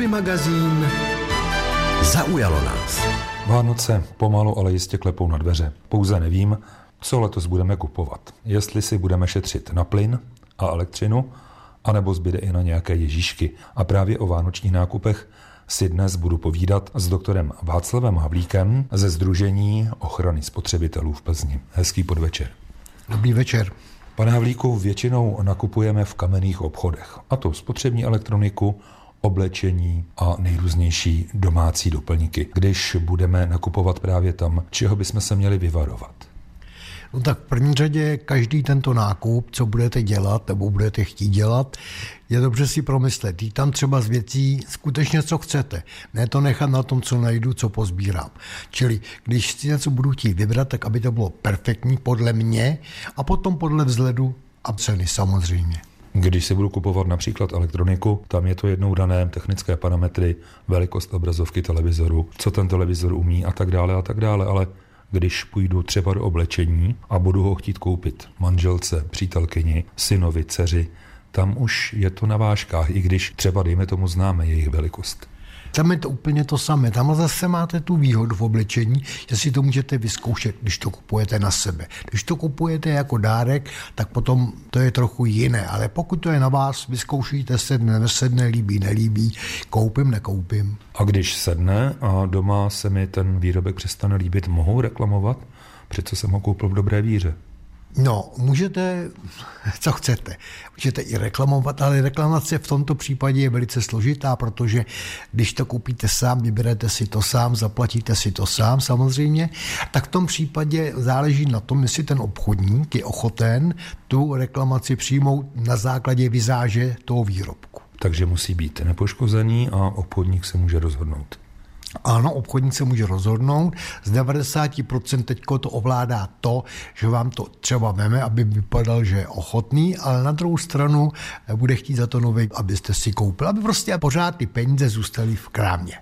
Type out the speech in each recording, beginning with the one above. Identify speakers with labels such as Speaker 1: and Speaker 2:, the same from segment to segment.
Speaker 1: Hobby magazín Zaujalo nás.
Speaker 2: Vánoce pomalu, ale jistě klepou na dveře. Pouze nevím, co letos budeme kupovat. Jestli si budeme šetřit na plyn a elektřinu, anebo zbyde i na nějaké ježíšky. A právě o vánočních nákupech si dnes budu povídat s doktorem Václavem Havlíkem ze Združení ochrany spotřebitelů v Plzni. Hezký podvečer.
Speaker 3: Dobrý večer.
Speaker 2: Pane Havlíku, většinou nakupujeme v kamenných obchodech, a to spotřební elektroniku, oblečení a nejrůznější domácí doplňky. Když budeme nakupovat právě tam, čeho bychom se měli vyvarovat?
Speaker 3: No tak v první řadě každý tento nákup, co budete dělat nebo budete chtít dělat, je dobře si promyslet. Jít tam třeba z věcí skutečně, co chcete. Ne to nechat na tom, co najdu, co pozbírám. Čili když si něco budu chtít vybrat, tak aby to bylo perfektní podle mě a potom podle vzhledu a ceny samozřejmě.
Speaker 2: Když si budu kupovat například elektroniku, tam je to jednou dané technické parametry, velikost obrazovky televizoru, co ten televizor umí a tak dále a tak dále, ale když půjdu třeba do oblečení a budu ho chtít koupit manželce, přítelkyni, synovi, dceři, tam už je to na vážkách, i když třeba, dejme tomu, známe jejich velikost.
Speaker 3: Tam je to úplně to samé. Tam zase máte tu výhodu v oblečení, že si to můžete vyzkoušet, když to kupujete na sebe. Když to kupujete jako dárek, tak potom to je trochu jiné. Ale pokud to je na vás, vyzkoušíte sedne, nesedne, líbí, nelíbí, koupím, nekoupím.
Speaker 2: A když sedne a doma se mi ten výrobek přestane líbit, mohou reklamovat? Přece jsem ho koupil v dobré víře.
Speaker 3: No, můžete, co chcete. Můžete i reklamovat, ale reklamace v tomto případě je velice složitá, protože když to koupíte sám, vyberete si to sám, zaplatíte si to sám samozřejmě, tak v tom případě záleží na tom, jestli ten obchodník je ochoten tu reklamaci přijmout na základě vizáže toho výrobku.
Speaker 2: Takže musí být nepoškozený a obchodník se může rozhodnout.
Speaker 3: Ano, obchodník se může rozhodnout. Z 90% teď to ovládá to, že vám to třeba veme, aby vypadal, že je ochotný, ale na druhou stranu bude chtít za to nový, abyste si koupil, aby prostě pořád ty peníze zůstaly v krámě.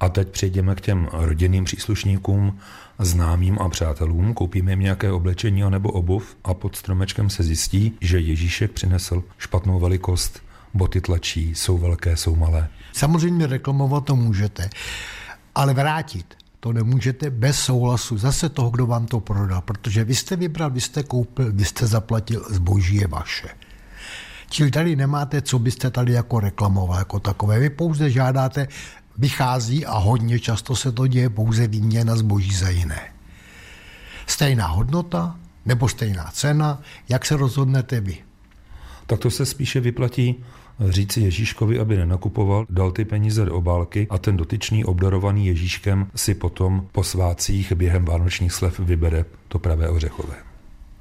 Speaker 2: A teď přejdeme k těm rodinným příslušníkům, známým a přátelům, koupíme jim nějaké oblečení nebo obuv a pod stromečkem se zjistí, že Ježíšek přinesl špatnou velikost, boty tlačí, jsou velké, jsou malé.
Speaker 3: Samozřejmě reklamovat to můžete, ale vrátit to nemůžete bez souhlasu zase toho, kdo vám to prodal, protože vy jste vybral, vy jste koupil, vy jste zaplatil, zboží je vaše. Čili tady nemáte, co byste tady jako reklamoval jako takové. Vy pouze žádáte, vychází a hodně často se to děje pouze výměna zboží za jiné. Stejná hodnota nebo stejná cena, jak se rozhodnete vy?
Speaker 2: Tak to se spíše vyplatí říci Ježíškovi, aby nenakupoval, dal ty peníze do obálky a ten dotyčný obdarovaný Ježíškem si potom po svácích během vánočních slev vybere to pravé ořechové.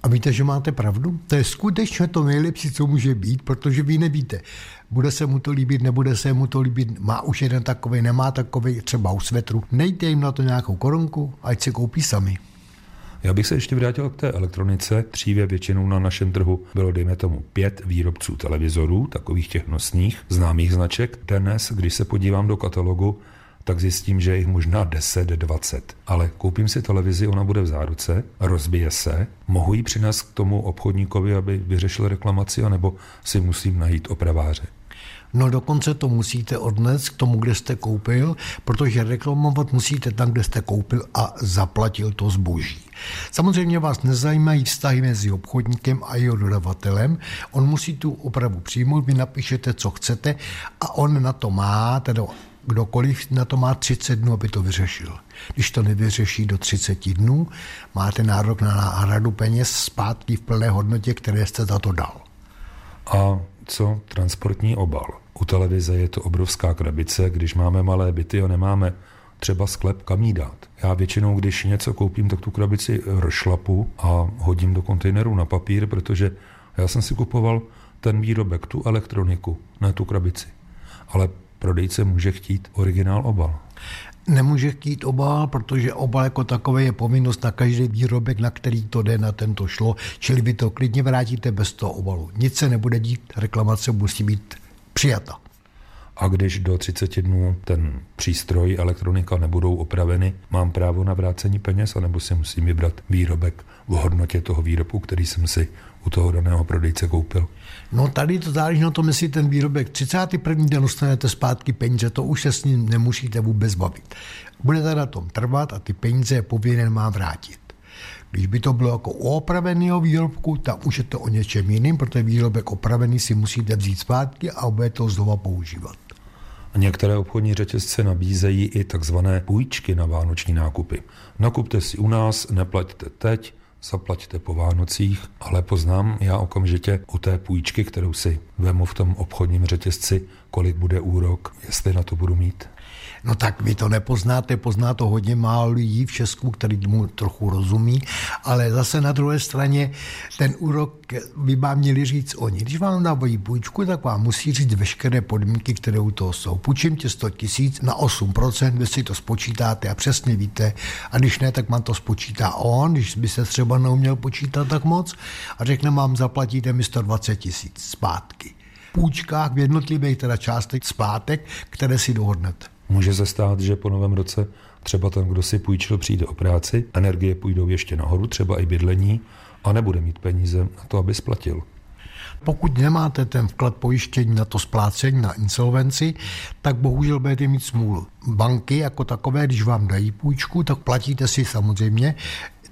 Speaker 3: A víte, že máte pravdu? To je skutečně to nejlepší, co může být, protože vy nevíte, bude se mu to líbit, nebude se mu to líbit, má už jeden takový, nemá takový, třeba u svetru. Nejte jim na to nějakou korunku, ať si koupí sami.
Speaker 2: Já bych se ještě vrátil k té elektronice. Dříve většinou na našem trhu bylo, dejme tomu, pět výrobců televizorů, takových těch nosných, známých značek. Dnes, když se podívám do katalogu, tak zjistím, že je jich možná 10, 20. Ale koupím si televizi, ona bude v záruce, rozbije se, mohu ji přinést k tomu obchodníkovi, aby vyřešil reklamaci, anebo si musím najít opraváře.
Speaker 3: No dokonce to musíte odnést k tomu, kde jste koupil, protože reklamovat musíte tam, kde jste koupil a zaplatil to zboží. Samozřejmě vás nezajímají vztahy mezi obchodníkem a jeho dodavatelem. On musí tu opravu přijmout, vy napíšete, co chcete a on na to má, teda kdokoliv na to má 30 dnů, aby to vyřešil. Když to nevyřeší do 30 dnů, máte nárok na náhradu peněz zpátky v plné hodnotě, které jste za to dal.
Speaker 2: A co transportní obal? U televize je to obrovská krabice, když máme malé byty a nemáme třeba sklep, kam jí dát. Já většinou, když něco koupím, tak tu krabici rozšlapu a hodím do kontejneru na papír, protože já jsem si kupoval ten výrobek, tu elektroniku, ne tu krabici. Ale prodejce může chtít originál obal.
Speaker 3: Nemůže chtít obal, protože obal jako takový je povinnost na každý výrobek, na který to jde, na tento šlo, čili vy to klidně vrátíte bez toho obalu. Nic se nebude dít, reklamace musí být přijata.
Speaker 2: a když do 30 dnů ten přístroj, elektronika nebudou opraveny, mám právo na vrácení peněz, anebo si musím vybrat výrobek v hodnotě toho výrobku, který jsem si u toho daného prodejce koupil.
Speaker 3: No tady to záleží na tom, jestli ten výrobek 31. den dostanete zpátky peníze, to už se s ním nemusíte vůbec bavit. Budete na tom trvat a ty peníze je povinen má vrátit. Když by to bylo jako u opraveného výrobku, tak už je to o něčem jiným, protože výrobek opravený si musíte vzít zpátky a budete to znova používat.
Speaker 2: Některé obchodní řetězce nabízejí i takzvané půjčky na vánoční nákupy. Nakupte si u nás, neplaťte teď, zaplaťte po Vánocích, ale poznám já okamžitě u té půjčky, kterou si vemu v tom obchodním řetězci, kolik bude úrok, jestli na to budu mít.
Speaker 3: No tak vy to nepoznáte, pozná to hodně málo lidí v Česku, který mu trochu rozumí, ale zase na druhé straně ten úrok by vám měli říct oni. Když vám dávají půjčku, tak vám musí říct veškeré podmínky, které u toho jsou. Půjčím tě 100 tisíc na 8%, vy si to spočítáte a přesně víte. A když ne, tak vám to spočítá on, když by se třeba neuměl počítat tak moc a řekne vám, zaplatíte mi 120 tisíc zpátky půjčkách v jednotlivých teda částech splátek, které si dohodnete.
Speaker 2: Může se stát, že po novém roce třeba ten, kdo si půjčil, přijde o práci, energie půjdou ještě nahoru, třeba i bydlení, a nebude mít peníze na to, aby splatil.
Speaker 3: Pokud nemáte ten vklad pojištění na to splácení, na insolvenci, tak bohužel budete mít smůlu. Banky jako takové, když vám dají půjčku, tak platíte si samozřejmě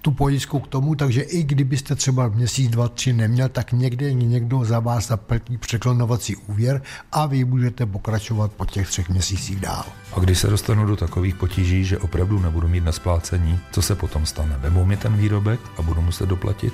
Speaker 3: tu pojistku k tomu, takže i kdybyste třeba měsíc, dva, tři neměl, tak někde někdo za vás zaplatí překlonovací úvěr a vy budete pokračovat po těch třech měsících dál.
Speaker 2: A když se dostanu do takových potíží, že opravdu nebudu mít na splácení, co se potom stane? Vemou mi ten výrobek a budu muset doplatit?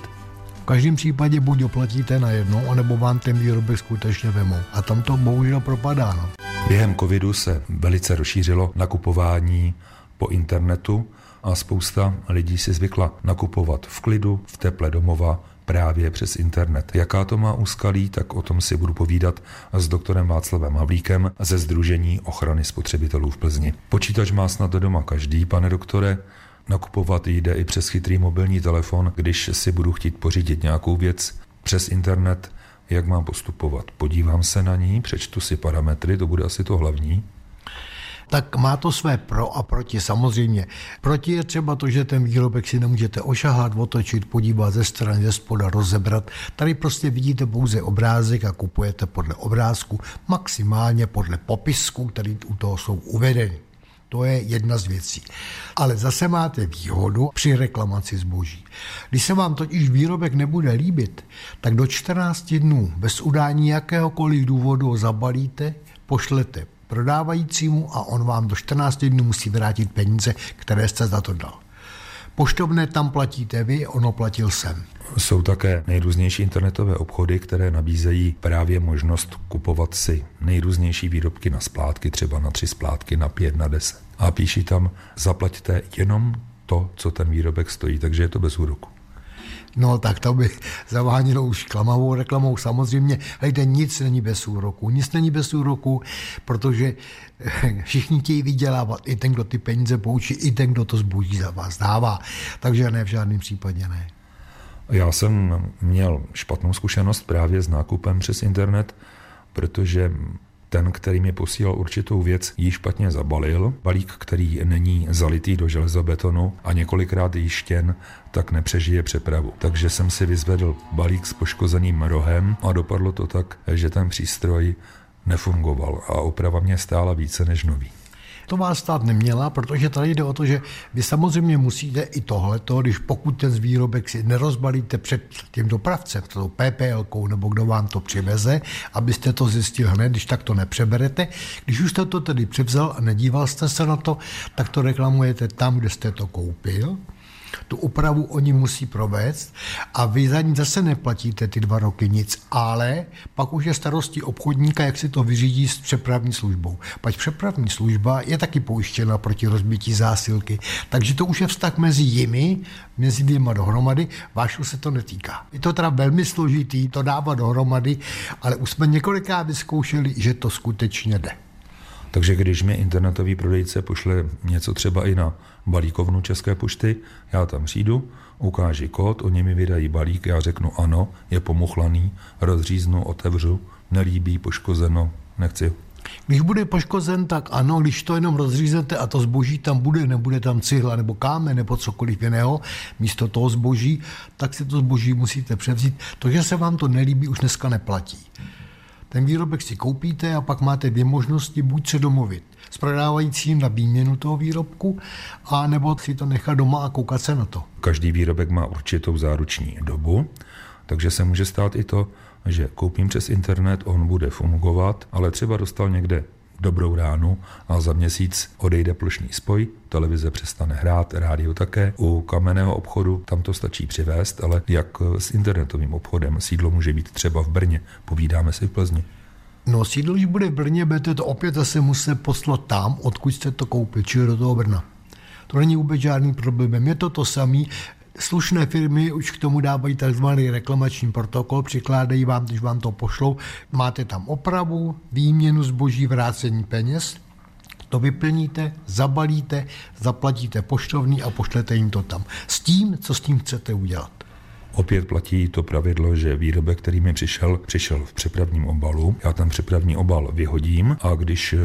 Speaker 3: V každém případě buď doplatíte na jedno, anebo vám ten výrobek skutečně vemou. A tam to bohužel propadá. No.
Speaker 2: Během covidu se velice rozšířilo nakupování po internetu a spousta lidí si zvykla nakupovat v klidu, v teple domova, právě přes internet. Jaká to má úskalí, tak o tom si budu povídat s doktorem Václavem Havlíkem ze Združení ochrany spotřebitelů v Plzni. Počítač má snad doma každý, pane doktore, nakupovat jde i přes chytrý mobilní telefon, když si budu chtít pořídit nějakou věc přes internet, jak mám postupovat. Podívám se na ní, přečtu si parametry, to bude asi to hlavní,
Speaker 3: tak má to své pro a proti samozřejmě. Proti je třeba to, že ten výrobek si nemůžete ošahat, otočit, podívat ze strany, ze spoda, rozebrat. Tady prostě vidíte pouze obrázek a kupujete podle obrázku, maximálně podle popisku, který u toho jsou uvedeny. To je jedna z věcí. Ale zase máte výhodu při reklamaci zboží. Když se vám totiž výrobek nebude líbit, tak do 14 dnů bez udání jakéhokoliv důvodu ho zabalíte, pošlete prodávajícímu a on vám do 14 dnů musí vrátit peníze, které jste za to dal. Poštovné tam platíte vy, ono platil jsem.
Speaker 2: Jsou také nejrůznější internetové obchody, které nabízejí právě možnost kupovat si nejrůznější výrobky na splátky, třeba na tři splátky, na pět, na deset. A píší tam, zaplaťte jenom to, co ten výrobek stojí, takže je to bez úroku.
Speaker 3: No tak to by zavánilo už klamavou reklamou. Samozřejmě, hejte, nic není bez úroku. Nic není bez úroku, protože všichni chtějí vydělávat. I ten, kdo ty peníze poučí, i ten, kdo to zboží za vás dává. Takže ne, v žádném případě ne.
Speaker 2: Já jsem měl špatnou zkušenost právě s nákupem přes internet, protože ten, který mi posílal určitou věc, ji špatně zabalil. Balík, který není zalitý do železobetonu a několikrát jištěn, tak nepřežije přepravu. Takže jsem si vyzvedl balík s poškozeným rohem a dopadlo to tak, že ten přístroj nefungoval a oprava mě stála více než nový.
Speaker 3: To vás stát neměla, protože tady jde o to, že vy samozřejmě musíte i tohleto, když pokud ten výrobek si nerozbalíte před tím dopravcem, tou PPL nebo kdo vám to přiveze, abyste to zjistil hned, když tak to nepřeberete. Když už jste to tedy převzal a nedíval jste se na to, tak to reklamujete tam, kde jste to koupil tu opravu oni musí provést a vy za ní zase neplatíte ty dva roky nic, ale pak už je starostí obchodníka, jak si to vyřídí s přepravní službou. Pať přepravní služba je taky pojištěna proti rozbití zásilky, takže to už je vztah mezi jimi, mezi dvěma dohromady, váš se to netýká. Je to teda velmi složitý to dávat dohromady, ale už jsme několikrát vyzkoušeli, že to skutečně jde.
Speaker 2: Takže když mi internetový prodejce pošle něco třeba i na balíkovnu České pošty, já tam přijdu, ukáži kód, oni mi vydají balík, já řeknu ano, je pomuchlaný, rozříznu, otevřu, nelíbí, poškozeno, nechci.
Speaker 3: Když bude poškozen, tak ano, když to jenom rozřízete a to zboží tam bude, nebude tam cihla nebo kámen nebo cokoliv jiného, místo toho zboží, tak si to zboží musíte převzít. To, že se vám to nelíbí, už dneska neplatí. Ten výrobek si koupíte a pak máte dvě možnosti, buď se domluvit s prodávajícím na výměnu toho výrobku, a nebo si to nechat doma a koukat se na to.
Speaker 2: Každý výrobek má určitou záruční dobu, takže se může stát i to, že koupím přes internet, on bude fungovat, ale třeba dostal někde dobrou ránu a za měsíc odejde plošný spoj, televize přestane hrát, rádio také. U kamenného obchodu tam to stačí přivést, ale jak s internetovým obchodem sídlo může být třeba v Brně, povídáme si v Plzni.
Speaker 3: No sídlo, když bude v Brně, budete to opět zase muset poslat tam, odkud jste to koupil, čili do toho Brna. To není vůbec žádný problém. Je to to samé. Slušné firmy už k tomu dávají takzvaný reklamační protokol, přikládají vám, když vám to pošlou, máte tam opravu, výměnu zboží, vrácení peněz, to vyplníte, zabalíte, zaplatíte poštovný a pošlete jim to tam. S tím, co s tím chcete udělat.
Speaker 2: Opět platí to pravidlo, že výrobek, který mi přišel, přišel v přepravním obalu. Já ten přepravní obal vyhodím a když eh,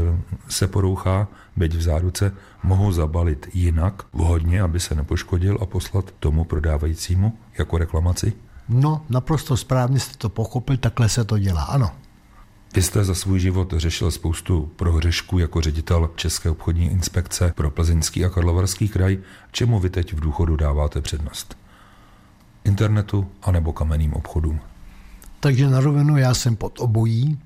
Speaker 2: se porouchá, byť v záruce, mohu zabalit jinak, vhodně, aby se nepoškodil a poslat tomu prodávajícímu jako reklamaci?
Speaker 3: No, naprosto správně jste to pochopil, takhle se to dělá, ano.
Speaker 2: Vy jste za svůj život řešil spoustu prohřešků jako ředitel České obchodní inspekce pro Plzeňský a Karlovarský kraj. Čemu vy teď v důchodu dáváte přednost? Internetu anebo kamenným obchodům.
Speaker 3: Takže na rovinu já jsem pod obojí.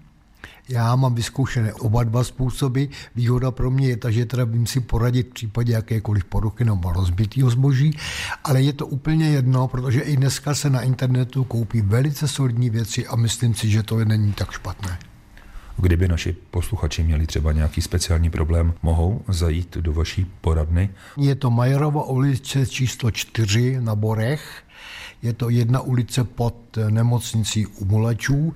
Speaker 3: Já mám vyzkoušené oba dva způsoby. Výhoda pro mě je ta, že teda vím si poradit v případě jakékoliv poruchy nebo rozbitého zboží, ale je to úplně jedno, protože i dneska se na internetu koupí velice solidní věci a myslím si, že to není tak špatné.
Speaker 2: Kdyby naši posluchači měli třeba nějaký speciální problém, mohou zajít do vaší poradny?
Speaker 3: Je to Majerova ulice číslo 4 na Borech je to jedna ulice pod nemocnicí u Mulačů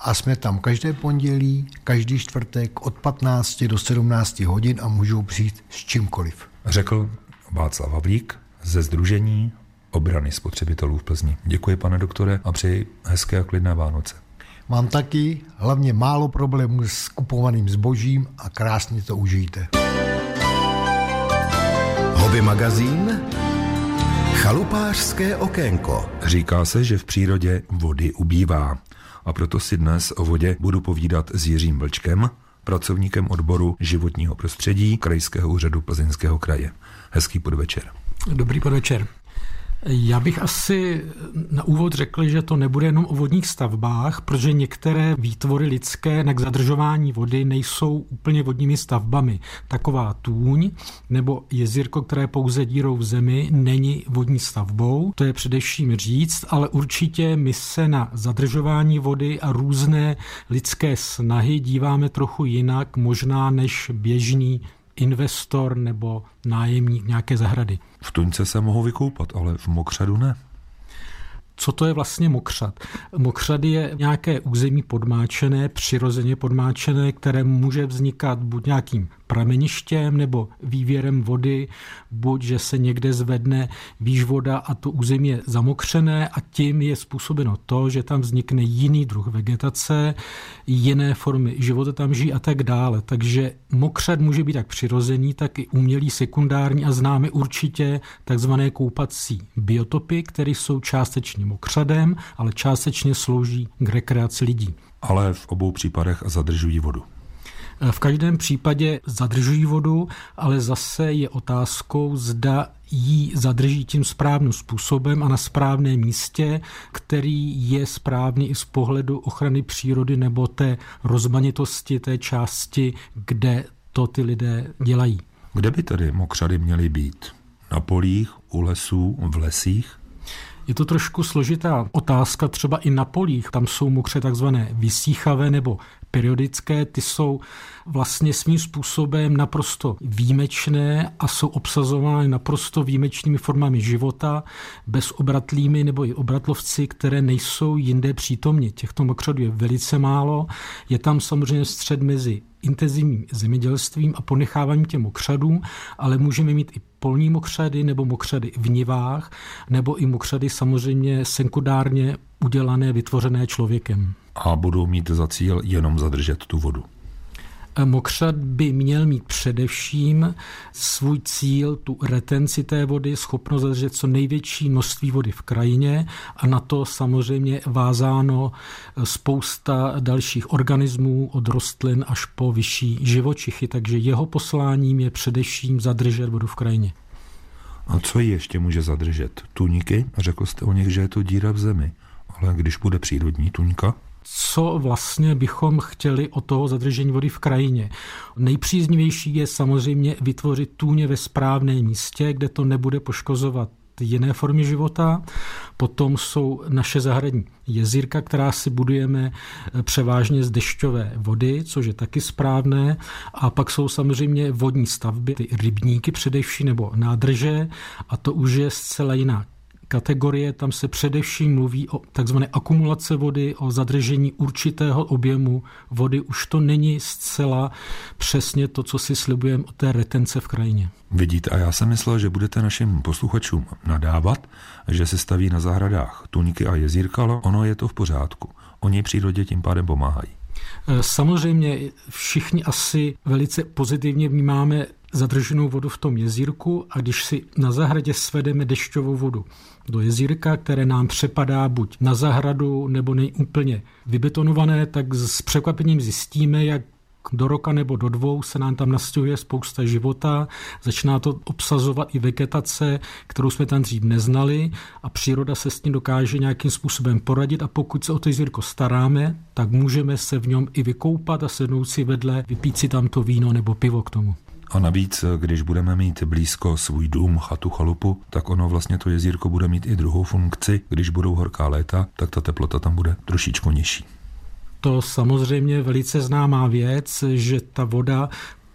Speaker 3: a jsme tam každé pondělí, každý čtvrtek od 15 do 17 hodin a můžou přijít s čímkoliv.
Speaker 2: Řekl Václav Havlík ze Združení obrany spotřebitelů v Plzni. Děkuji, pane doktore, a přeji hezké a klidné Vánoce.
Speaker 3: Mám taky hlavně málo problémů s kupovaným zbožím a krásně to užijte.
Speaker 1: Hobby magazín Chalupářské okénko.
Speaker 2: Říká se, že v přírodě vody ubývá. A proto si dnes o vodě budu povídat s Jiřím Vlčkem, pracovníkem odboru životního prostředí Krajského úřadu Plzeňského kraje. Hezký podvečer.
Speaker 4: Dobrý podvečer. Já bych asi na úvod řekl, že to nebude jenom o vodních stavbách, protože některé výtvory lidské na zadržování vody nejsou úplně vodními stavbami. Taková tůň nebo jezírko, které pouze dírou v zemi, není vodní stavbou. To je především říct, ale určitě my se na zadržování vody a různé lidské snahy díváme trochu jinak, možná než běžný investor nebo nájemník nějaké zahrady.
Speaker 2: V Tuňce se mohou vykoupat, ale v Mokřadu ne.
Speaker 4: Co to je vlastně mokřad? Mokřad je nějaké území podmáčené, přirozeně podmáčené, které může vznikat buď nějakým prameništěm nebo vývěrem vody, buď že se někde zvedne výš voda a to území je zamokřené a tím je způsobeno to, že tam vznikne jiný druh vegetace, jiné formy života tam žijí a tak dále. Takže mokřad může být tak přirozený, tak i umělý, sekundární a známe určitě takzvané koupací biotopy, které jsou částečně mokřadem, ale částečně slouží k rekreaci lidí.
Speaker 2: Ale v obou případech zadržují vodu.
Speaker 4: V každém případě zadržují vodu, ale zase je otázkou, zda ji zadrží tím správným způsobem a na správném místě, který je správný i z pohledu ochrany přírody nebo té rozmanitosti té části, kde to ty lidé dělají.
Speaker 2: Kde by tedy mokřady měly být? Na polích, u lesů, v lesích?
Speaker 4: Je to trošku složitá otázka, třeba i na polích. Tam jsou mokře takzvané vysíchavé nebo periodické, ty jsou vlastně svým způsobem naprosto výjimečné a jsou obsazovány naprosto výjimečnými formami života, bezobratlými nebo i obratlovci, které nejsou jinde přítomni. Těchto mokřadů je velice málo. Je tam samozřejmě střed mezi intenzivním zemědělstvím a ponecháváním těch mokřadů, ale můžeme mít i polní mokřady nebo mokřady v nivách, nebo i mokřady samozřejmě sekundárně udělané, vytvořené člověkem
Speaker 2: a budou mít za cíl jenom zadržet tu vodu.
Speaker 4: Mokřad by měl mít především svůj cíl, tu retenci té vody, schopnost zadržet co největší množství vody v krajině a na to samozřejmě vázáno spousta dalších organismů od rostlin až po vyšší živočichy, takže jeho posláním je především zadržet vodu v krajině.
Speaker 2: A co ji ještě může zadržet? Tuníky? Řekl jste o nich, že je to díra v zemi. Ale když bude přírodní tuňka?
Speaker 4: Co vlastně bychom chtěli od toho zadržení vody v krajině. Nejpříznivější je samozřejmě vytvořit tůně ve správném místě, kde to nebude poškozovat jiné formy života. Potom jsou naše zahradní jezírka, která si budujeme eh, převážně z dešťové vody, což je taky správné. A pak jsou samozřejmě vodní stavby, ty rybníky především nebo nádrže a to už je zcela jiná kategorie, tam se především mluví o takzvané akumulace vody, o zadržení určitého objemu vody. Už to není zcela přesně to, co si slibujeme o té retence v krajině.
Speaker 2: Vidíte, a já jsem myslel, že budete našim posluchačům nadávat, že se staví na zahradách tuníky a jezírka, ale ono je to v pořádku. Oni přírodě tím pádem pomáhají.
Speaker 4: Samozřejmě všichni asi velice pozitivně vnímáme zadrženou vodu v tom jezírku a když si na zahradě svedeme dešťovou vodu do jezírka, které nám přepadá buď na zahradu nebo nejúplně vybetonované, tak s překvapením zjistíme, jak do roka nebo do dvou se nám tam nastěhuje spousta života, začíná to obsazovat i vegetace, kterou jsme tam dřív neznali a příroda se s tím dokáže nějakým způsobem poradit a pokud se o to jezírko staráme, tak můžeme se v něm i vykoupat a sednout si vedle, vypít si tam to víno nebo pivo k tomu.
Speaker 2: A navíc, když budeme mít blízko svůj dům, chatu, chalupu, tak ono vlastně to jezírko bude mít i druhou funkci. Když budou horká léta, tak ta teplota tam bude trošičku nižší.
Speaker 4: To samozřejmě velice známá věc, že ta voda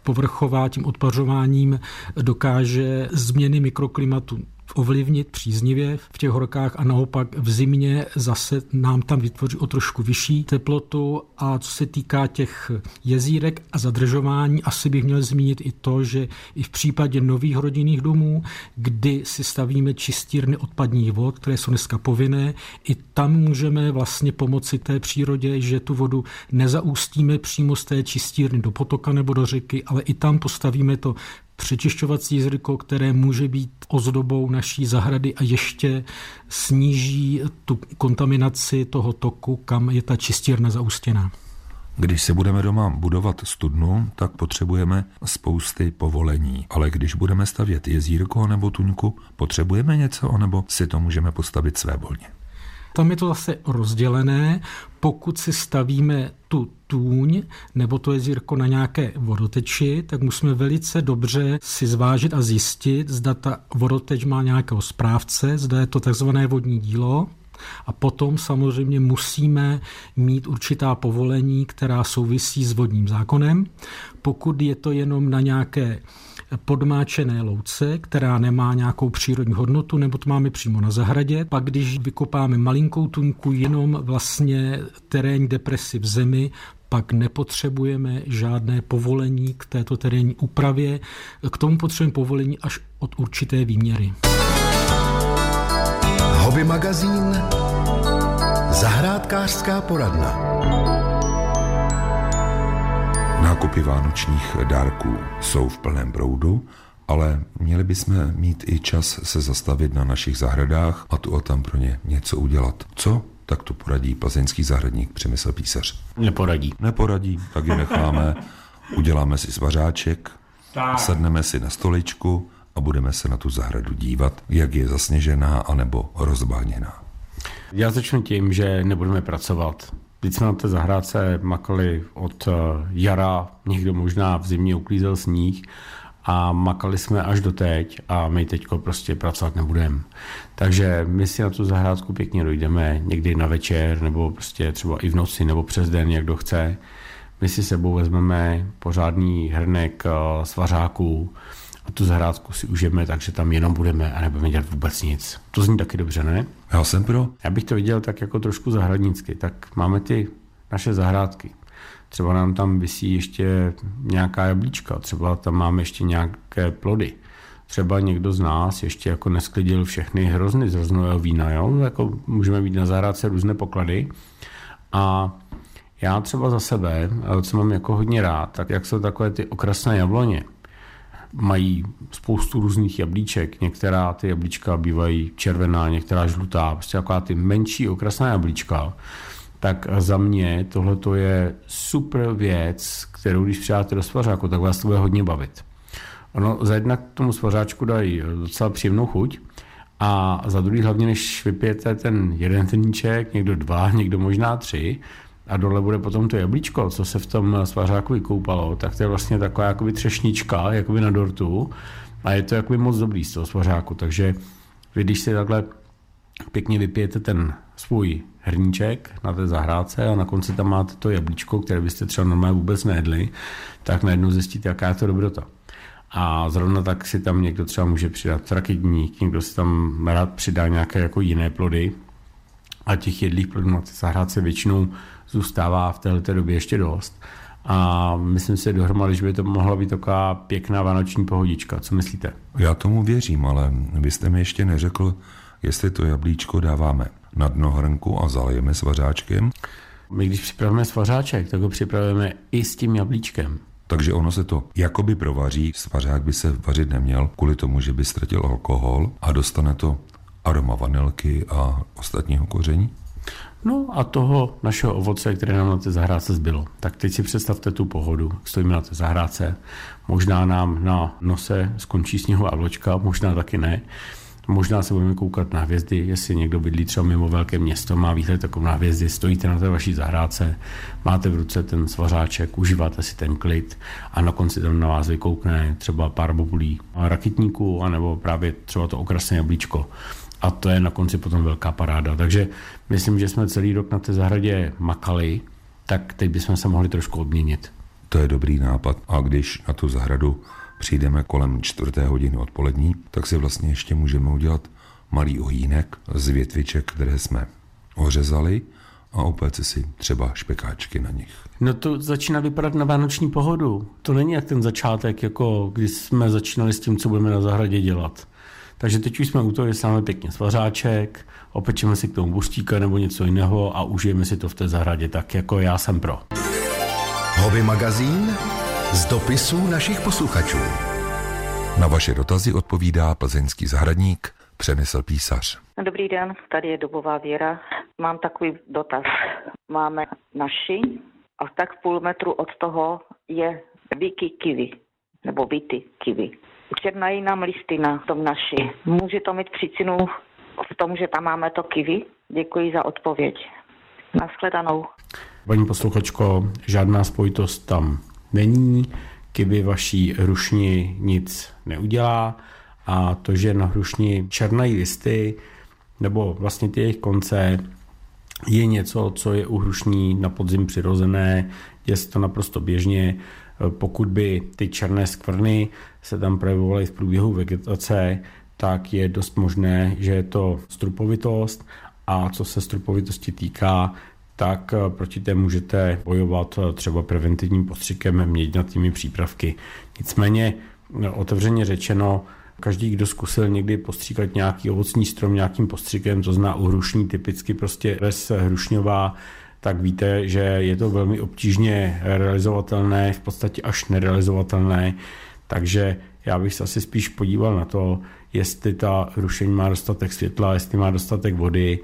Speaker 4: povrchová tím odpařováním dokáže změny mikroklimatu ovlivnit příznivě v těch horkách a naopak v zimě zase nám tam vytvoří o trošku vyšší teplotu. A co se týká těch jezírek a zadržování, asi bych měl zmínit i to, že i v případě nových rodinných domů, kdy si stavíme čistírny odpadních vod, které jsou dneska povinné, i tam můžeme vlastně pomoci té přírodě, že tu vodu nezaústíme přímo z té čistírny do potoka nebo do řeky, ale i tam postavíme to přečišťovací jezírko, které může být ozdobou naší zahrady a ještě sníží tu kontaminaci toho toku, kam je ta čistírna zaustěná.
Speaker 2: Když se budeme doma budovat studnu, tak potřebujeme spousty povolení. Ale když budeme stavět jezírko nebo tuňku, potřebujeme něco, nebo si to můžeme postavit své volně.
Speaker 4: Tam je to zase rozdělené. Pokud si stavíme tu tůň nebo to jezírko na nějaké vodoteči, tak musíme velice dobře si zvážit a zjistit, zda ta vodoteč má nějakého správce, zda je to takzvané vodní dílo, a potom samozřejmě musíme mít určitá povolení, která souvisí s vodním zákonem. Pokud je to jenom na nějaké podmáčené louce, která nemá nějakou přírodní hodnotu, nebo to máme přímo na zahradě. Pak, když vykopáme malinkou tunku, jenom vlastně terénní depresi v zemi, pak nepotřebujeme žádné povolení k této terénní úpravě. K tomu potřebujeme povolení až od určité výměry.
Speaker 1: Hobby magazín Zahrádkářská poradna.
Speaker 2: Nákupy vánočních dárků jsou v plném proudu, ale měli bychom mít i čas se zastavit na našich zahradách a tu a tam pro ně něco udělat. Co? Tak to poradí plzeňský zahradník Přemysl Písař.
Speaker 5: Neporadí.
Speaker 2: Neporadí, tak ji necháme, uděláme si svařáček, tak. sedneme si na stoličku a budeme se na tu zahradu dívat, jak je zasněžená anebo rozbáněná.
Speaker 5: Já začnu tím, že nebudeme pracovat. Teď jsme na té zahrádce makali od eh, jara, někdo možná v zimě uklízel sníh a makali jsme až do teď a my teď prostě pracovat nebudeme. Takže my si na tu zahrádku pěkně dojdeme někdy na večer nebo prostě třeba i v noci nebo přes den, jak kdo chce. My si sebou vezmeme pořádný hrnek eh, svařáků, a tu zahrádku si užijeme, takže tam jenom budeme a nebudeme dělat vůbec nic. To zní taky dobře, ne?
Speaker 2: Já jsem pro.
Speaker 5: Já bych to viděl tak jako trošku zahradnicky. Tak máme ty naše zahrádky. Třeba nám tam vysí ještě nějaká jablíčka, třeba tam máme ještě nějaké plody. Třeba někdo z nás ještě jako nesklidil všechny hrozny z hroznového vína, jo? Jako můžeme mít na zahrádce různé poklady a Já třeba za sebe, co mám jako hodně rád, tak jak jsou takové ty okrasné jabloně, mají spoustu různých jablíček. Některá ty jablíčka bývají červená, některá žlutá, prostě taková ty menší okrasná jablíčka. Tak za mě tohle je super věc, kterou když přidáte do svařáku, tak vás to bude hodně bavit. Ono za jednak tomu svařáčku dají docela příjemnou chuť, a za druhý hlavně, než vypijete ten jeden teníček, někdo dva, někdo možná tři, a dole bude potom to jablíčko, co se v tom svařáku vykoupalo, tak to je vlastně taková jakoby třešnička, jakoby na dortu a je to jakoby moc dobrý z toho svařáku, takže vy když si takhle pěkně vypijete ten svůj hrníček na té zahrádce a na konci tam máte to jablíčko, které byste třeba normálně vůbec nejedli, tak najednou zjistíte, jaká je to dobrota. A zrovna tak si tam někdo třeba může přidat raketník, někdo si tam rád přidá nějaké jako jiné plody. A těch jedlých plodů na té zahrádce většinou zůstává v této době ještě dost. A myslím si dohromady, že by to mohla být taková pěkná vánoční pohodička. Co myslíte?
Speaker 2: Já tomu věřím, ale vy jste mi ještě neřekl, jestli to jablíčko dáváme na dno hrnku a zalijeme s vařáčkem.
Speaker 5: My když připravíme svařáček, tak ho připravujeme i s tím jablíčkem.
Speaker 2: Takže ono se to jakoby provaří, svařák by se vařit neměl, kvůli tomu, že by ztratil alkohol a dostane to aroma vanilky a ostatního koření?
Speaker 5: No a toho našeho ovoce, které nám na té zahrádce zbylo. Tak teď si představte tu pohodu. Stojíme na té zahrádce, možná nám na nose skončí sněhová vločka, možná taky ne. Možná se budeme koukat na hvězdy, jestli někdo bydlí třeba mimo velké město, má výhled takovou na hvězdy, stojíte na té vaší zahrádce, máte v ruce ten svařáček, užíváte si ten klid a na konci tam na vás vykoukne třeba pár bobulí raketníků, anebo právě třeba to okrasné jablíčko. A to je na konci potom velká paráda. Takže myslím, že jsme celý rok na té zahradě makali, tak teď bychom se mohli trošku obměnit.
Speaker 2: To je dobrý nápad. A když na tu zahradu přijdeme kolem čtvrté hodiny odpolední, tak si vlastně ještě můžeme udělat malý ojínek z větviček, které jsme ořezali a upéct si třeba špekáčky na nich.
Speaker 5: No to začíná vypadat na vánoční pohodu. To není jak ten začátek, jako když jsme začínali s tím, co budeme na zahradě dělat. Takže teď už jsme u toho, že máme pěkně svařáček, opečeme si k tomu buštíka nebo něco jiného a užijeme si to v té zahradě, tak jako já jsem pro.
Speaker 1: Hobby magazín z dopisů našich posluchačů.
Speaker 2: Na vaše dotazy odpovídá plzeňský zahradník Přemysl Písař.
Speaker 6: Dobrý den, tady je Dobová Věra. Mám takový dotaz. Máme naši a tak půl metru od toho je víky kivy, nebo víty kivy. Černají nám listy na tom naši. Může to mít příčinu v tom, že tam máme to kivy? Děkuji za odpověď. Naschledanou.
Speaker 5: Paní posluchačko, žádná spojitost tam není, kdyby vaší hrušni nic neudělá a to, že na hrušni černají listy nebo vlastně ty jejich konce je něco, co je u hrušní na podzim přirozené, je to naprosto běžně. Pokud by ty černé skvrny se tam projevovaly v průběhu vegetace, tak je dost možné, že je to strupovitost a co se strupovitosti týká, tak eh, proti té můžete bojovat eh, třeba preventivním postřikem měďnatými přípravky. Nicméně eh, otevřeně řečeno, každý, kdo zkusil někdy postříkat nějaký ovocní strom nějakým postřikem, to zná u hrušní typicky prostě bez hrušňová, tak víte, že je to velmi obtížně realizovatelné, v podstatě až nerealizovatelné, takže já bych se asi spíš podíval na to, jestli ta hrušení má dostatek světla, jestli má dostatek vody,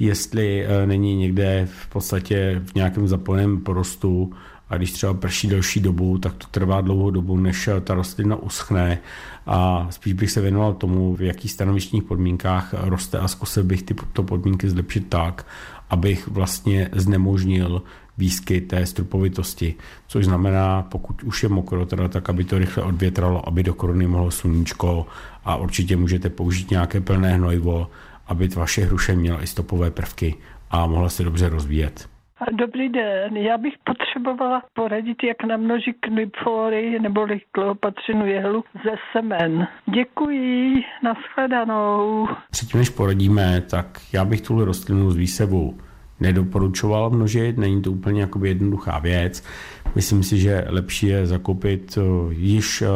Speaker 5: jestli eh, není někde v podstatě v nějakém zapojeném porostu. A když třeba prší delší dobu, tak to trvá dlouhou dobu, než eh, ta rostlina uschne. A spíš bych se věnoval tomu, v jakých stanovištních podmínkách roste a zkusil bych tyto podmínky zlepšit tak, abych vlastně znemožnil výskyt té strupovitosti, což znamená, pokud už je mokro, teda, tak aby to rychle odvětralo, aby do korony mohlo sluníčko a určitě můžete použít nějaké plné hnojivo, aby vaše hruše měla i stopové prvky a mohla se dobře rozvíjet.
Speaker 7: Dobrý den, já bych potřebovala poradit, jak namnožit knipory nebo kleopatřinu jehlu ze semen. Děkuji, nashledanou.
Speaker 5: Předtím, než poradíme, tak já bych tuhle rostlinu z výsevu nedoporučoval množit, není to úplně jakoby jednoduchá věc. Myslím si, že lepší je zakoupit eh, již eh,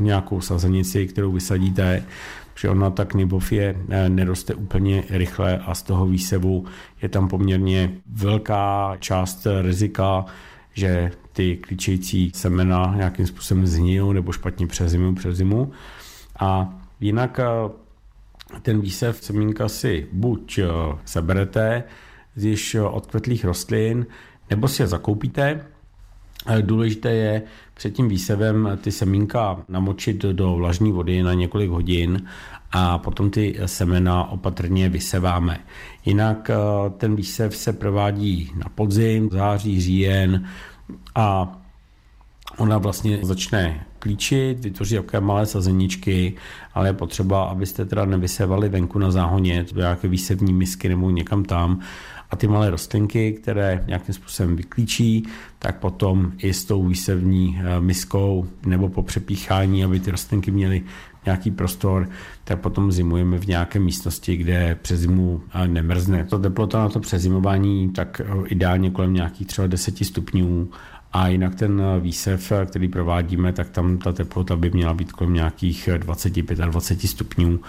Speaker 5: nějakou sazenici, kterou vysadíte že ona ta knibofie eh, neroste úplně rychle a z toho výsevu je tam poměrně velká část rizika, že ty klíčející semena nějakým způsobem zhnijou nebo špatně přezimu přes zimu. A jinak ten výsev semínka si buď seberete z již odkvetlých rostlin, nebo si je zakoupíte. Důležité je před tím výsevem ty semínka namočit do vlažní vody na několik hodin a potom ty semena opatrně vyseváme. Jinak eh, ten výsev se provádí na podzim, září, říjen a ona vlastně začne klíčit, vytvoří takové malé sazeničky, ale je potřeba, abyste teda nevysevali venku na záhoně, do nějaké výsevní misky nebo někam tam, a ty malé rostlinky, které nějakým způsobem vyklíčí, tak potom i s tou výsevní eh, miskou nebo po přepíchání, aby ty rostlinky měly nějaký prostor, tak potom zimujeme v nějaké místnosti, kde přes zimu eh, nemrzne. To teplota na to přezimování tak eh, ideálně kolem nějakých třeba 10 stupňů a jinak ten výsev, který provádíme, tak tam ta teplota by měla být kolem nějakých 25 a 20 stupňů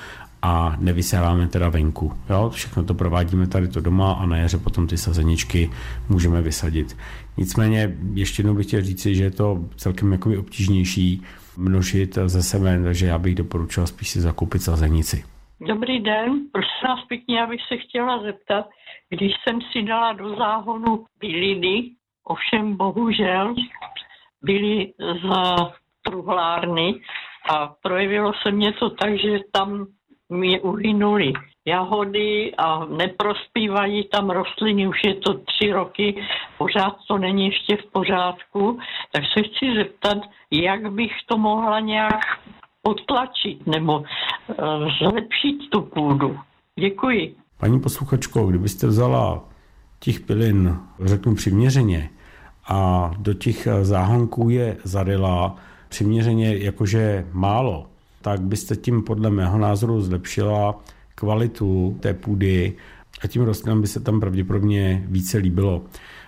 Speaker 5: a nevysáváme teda venku. Jo? Všechno to provádíme tady to doma a na jaře potom ty sazeničky můžeme vysadit. Nicméně ještě jednou bych chtěl říci, že je to celkem jakoby obtížnější množit ze semen, takže já bych doporučil spíš si zakoupit sazenici.
Speaker 8: Dobrý den, prosím vás pěkně, já bych se chtěla zeptat, když jsem si dala do záhonu byliny, ovšem bohužel byly z truhlárny a projevilo se mě to tak, že tam mi uhynuly jahody a neprospívají tam rostliny, už je to tři roky, pořád to není ještě v pořádku, tak se chci zeptat, jak bych to mohla nějak potlačit nebo uh, zlepšit tu půdu. Děkuji.
Speaker 5: Paní posluchačko, kdybyste vzala těch pilin, řeknu přiměřeně, a do těch záhonků je zarila přiměřeně jakože málo, tak byste tím podle mého názoru zlepšila kvalitu té půdy a tím rostlinám by se tam pravděpodobně více líbilo.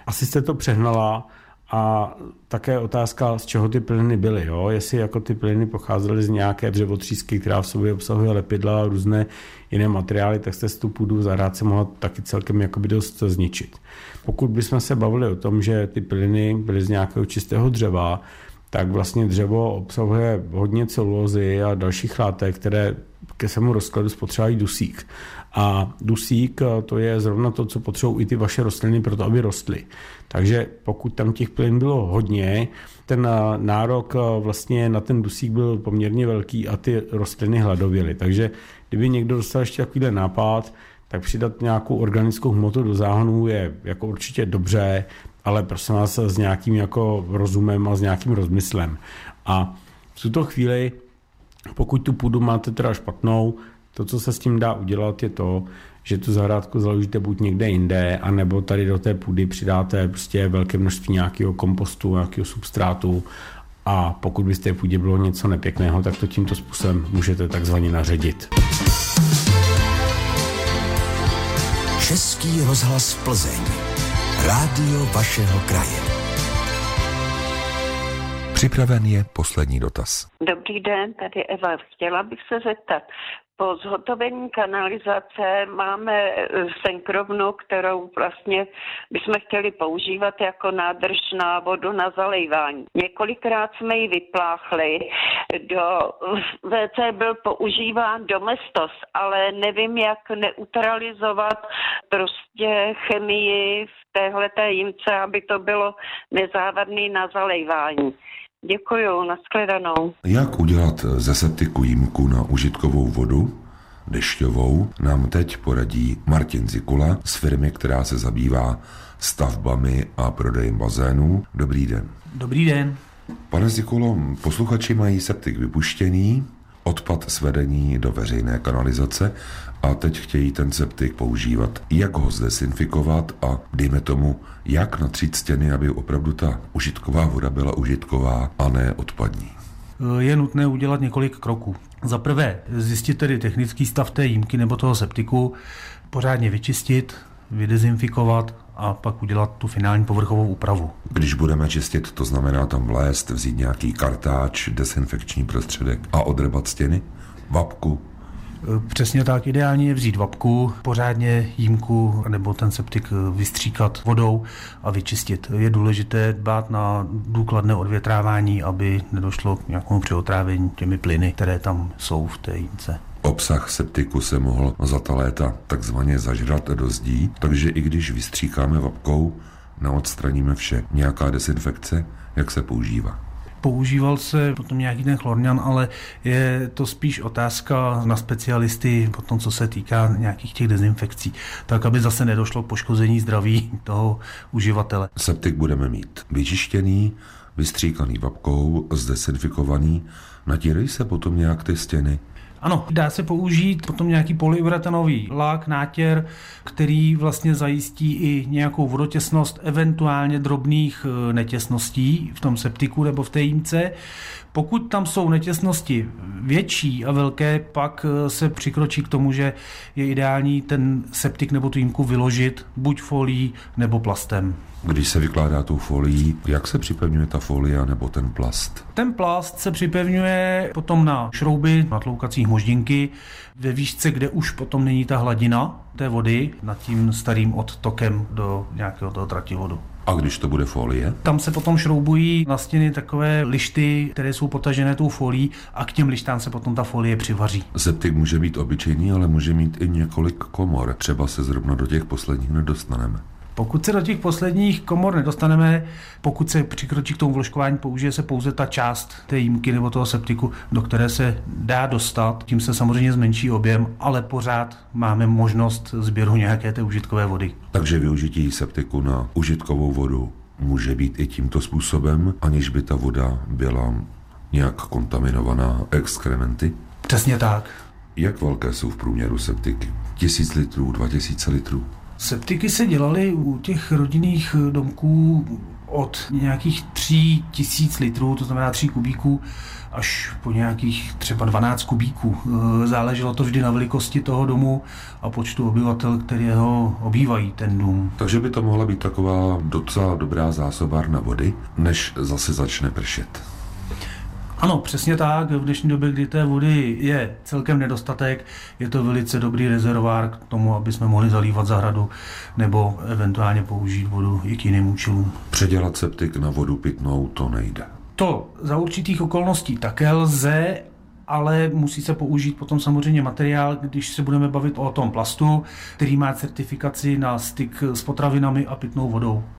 Speaker 5: Asi jste to přehnala a také otázka, z čeho ty plyny byly. Jo? Jestli jako ty plyny pocházely z nějaké dřevotřísky, která v sobě obsahuje lepidla a různé jiné materiály, tak jste tu půdu zahrádce mohla taky celkem jakoby dost zničit. Pokud bychom se bavili o tom, že ty plyny byly z nějakého čistého dřeva, tak vlastně dřevo obsahuje hodně celulózy a dalších látek, které ke svému rozkladu spotřebují dusík. A dusík eh, to je zrovna to, co potřebují i ty vaše rostliny pro to, aby rostly. Takže pokud tam těch plyn bylo hodně, ten eh, nárok eh, vlastně na ten dusík byl poměrně velký a ty rostliny hladověly. Takže kdyby někdo dostal ještě takovýhle nápad, tak přidat nějakou organickou hmotu do záhonu je jako určitě dobře, ale prosím vás s nějakým jako rozumem a s nějakým rozmyslem. A v tuto chvíli, pokud tu půdu máte teda špatnou, to, co se s tím dá udělat, je to, že tu zahrádku založíte buď někde jinde, anebo tady do té půdy přidáte prostě velké množství nějakého kompostu, nějakého substrátu a pokud byste v půdě bylo něco nepěkného, tak to tímto způsobem můžete takzvaně naředit.
Speaker 1: Český rozhlas Plzeň. Rádio vašeho kraje. Připraven je poslední dotaz.
Speaker 9: Dobrý den, tady Eva. Chtěla bych se zeptat, po zhotovení kanalizace máme eh, senkrovnu, kterou vlastně bychom chtěli používat jako nádrž na vodu na zalejvání. Několikrát jsme ji vypláchli. Do WC byl používán domestos, ale nevím, jak neutralizovat prostě chemii v téhleté jímce, aby to bylo nezávadný na zalejvání. Děkuju, nashledanou.
Speaker 1: Jak udělat ze septiku jímku na užitkovou vodu? Dešťovou nám teď poradí Martin Zikula z firmy, která se zabývá stavbami a prodejem bazénů. Dobrý den.
Speaker 10: Dobrý den.
Speaker 1: Pane Zikulo, posluchači mají septik vypuštěný, odpad svedení do veřejné kanalizace a teď chtějí ten septik používat. Jak ho zdesinfikovat a dejme tomu, jak natřít stěny, aby opravdu ta užitková voda byla užitková a ne odpadní.
Speaker 10: Je nutné udělat několik kroků. Za prvé zjistit tedy technický stav té jímky nebo toho septiku, pořádně vyčistit, vydezinfikovat a pak udělat tu finální povrchovou úpravu.
Speaker 1: Když budeme čistit, to znamená tam vlézt, vzít nějaký kartáč, desinfekční prostředek a odrebat stěny, vapku,
Speaker 10: Přesně tak, ideálně je vzít vapku, pořádně jímku nebo ten septik vystříkat vodou a vyčistit. Je důležité dbát na důkladné odvětrávání, aby nedošlo k nějakému přeotrávení těmi plyny, které tam jsou v té jímce.
Speaker 2: Obsah septiku se mohl za ta léta takzvaně zažrat do zdí, takže i když vystříkáme vapkou, neodstraníme vše. Nějaká desinfekce, jak se používá.
Speaker 10: Používal se potom nějaký ten chlorňan, ale je to spíš otázka na specialisty potom, co se týká nějakých těch dezinfekcí, tak aby zase nedošlo k poškození zdraví toho uživatele.
Speaker 2: Septik budeme mít vyčištěný, vystříkaný vapkou, zdesinfikovaný, natírají se potom nějak ty stěny.
Speaker 10: Ano, dá se použít potom nějaký polyuretanový lák, nátěr, který vlastně zajistí i nějakou vodotěsnost, eventuálně drobných eh, netěsností v tom septiku nebo v té jímce. Pokud tam jsou netěsnosti větší a velké, pak eh, se přikročí k tomu, že je ideální ten septik nebo tu jímku vyložit buď folí nebo plastem.
Speaker 2: Když se vykládá tou folií, jak se připevňuje ta folie nebo ten plast?
Speaker 10: Ten plast se připevňuje potom na šrouby, na tloukacích moždinky, ve výšce, kde už potom není ta hladina té vody nad tím starým odtokem do nějakého toho trativodu.
Speaker 2: A když to bude folie?
Speaker 10: Tam se potom šroubují na stěny takové lišty, které jsou potažené tou folí a k těm lištám se potom ta folie přivaří.
Speaker 2: Septik může být obyčejný, ale může mít i několik komor. Třeba se zrovna do těch posledních nedostaneme.
Speaker 10: Pokud se do těch posledních komor nedostaneme, pokud se přikročí k tomu vložkování, použije se pouze ta část té jímky nebo toho septiku, do které se dá dostat. Tím se samozřejmě zmenší objem, ale pořád máme možnost sběru nějaké té užitkové vody.
Speaker 2: Takže využití septiku na užitkovou vodu může být i tímto způsobem, aniž by ta voda byla nějak kontaminovaná exkrementy?
Speaker 10: Přesně tak.
Speaker 2: Jak velké jsou v průměru septiky? Tisíc litrů, dva tisíce litrů?
Speaker 10: Septiky se dělaly u těch rodinných domků od nějakých 3 tisíc litrů, to znamená 3 kubíků, až po nějakých třeba 12 kubíků. E, záleželo to vždy na velikosti toho domu a počtu obyvatel, kterého obývají ten dům.
Speaker 2: Takže by to mohla být taková docela dobrá zásobárna vody, než zase začne pršet.
Speaker 10: Ano, přesně tak. V dnešní době, kdy té vody je celkem nedostatek, je to velice dobrý rezervoár k tomu, aby jsme mohli zalívat zahradu nebo eventuálně použít vodu i k jiným účelům.
Speaker 2: Předělat septik na vodu pitnou to nejde.
Speaker 10: To za určitých okolností také lze, ale musí se použít potom samozřejmě materiál, když se budeme bavit o tom plastu, který má certifikaci na styk s potravinami a pitnou vodou.